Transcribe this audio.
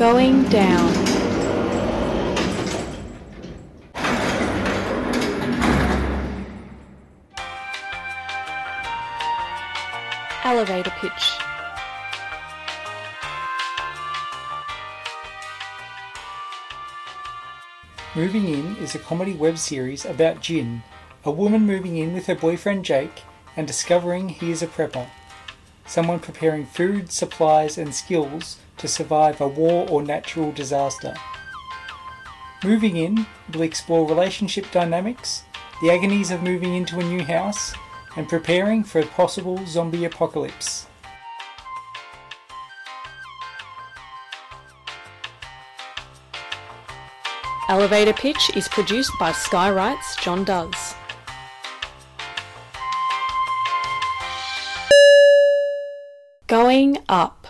Going down. Elevator pitch. Moving In is a comedy web series about Jin, a woman moving in with her boyfriend Jake and discovering he is a prepper, someone preparing food, supplies, and skills to survive a war or natural disaster. Moving In will explore relationship dynamics, the agonies of moving into a new house, and preparing for a possible zombie apocalypse. Elevator pitch is produced by Skywright's John Does. Going up.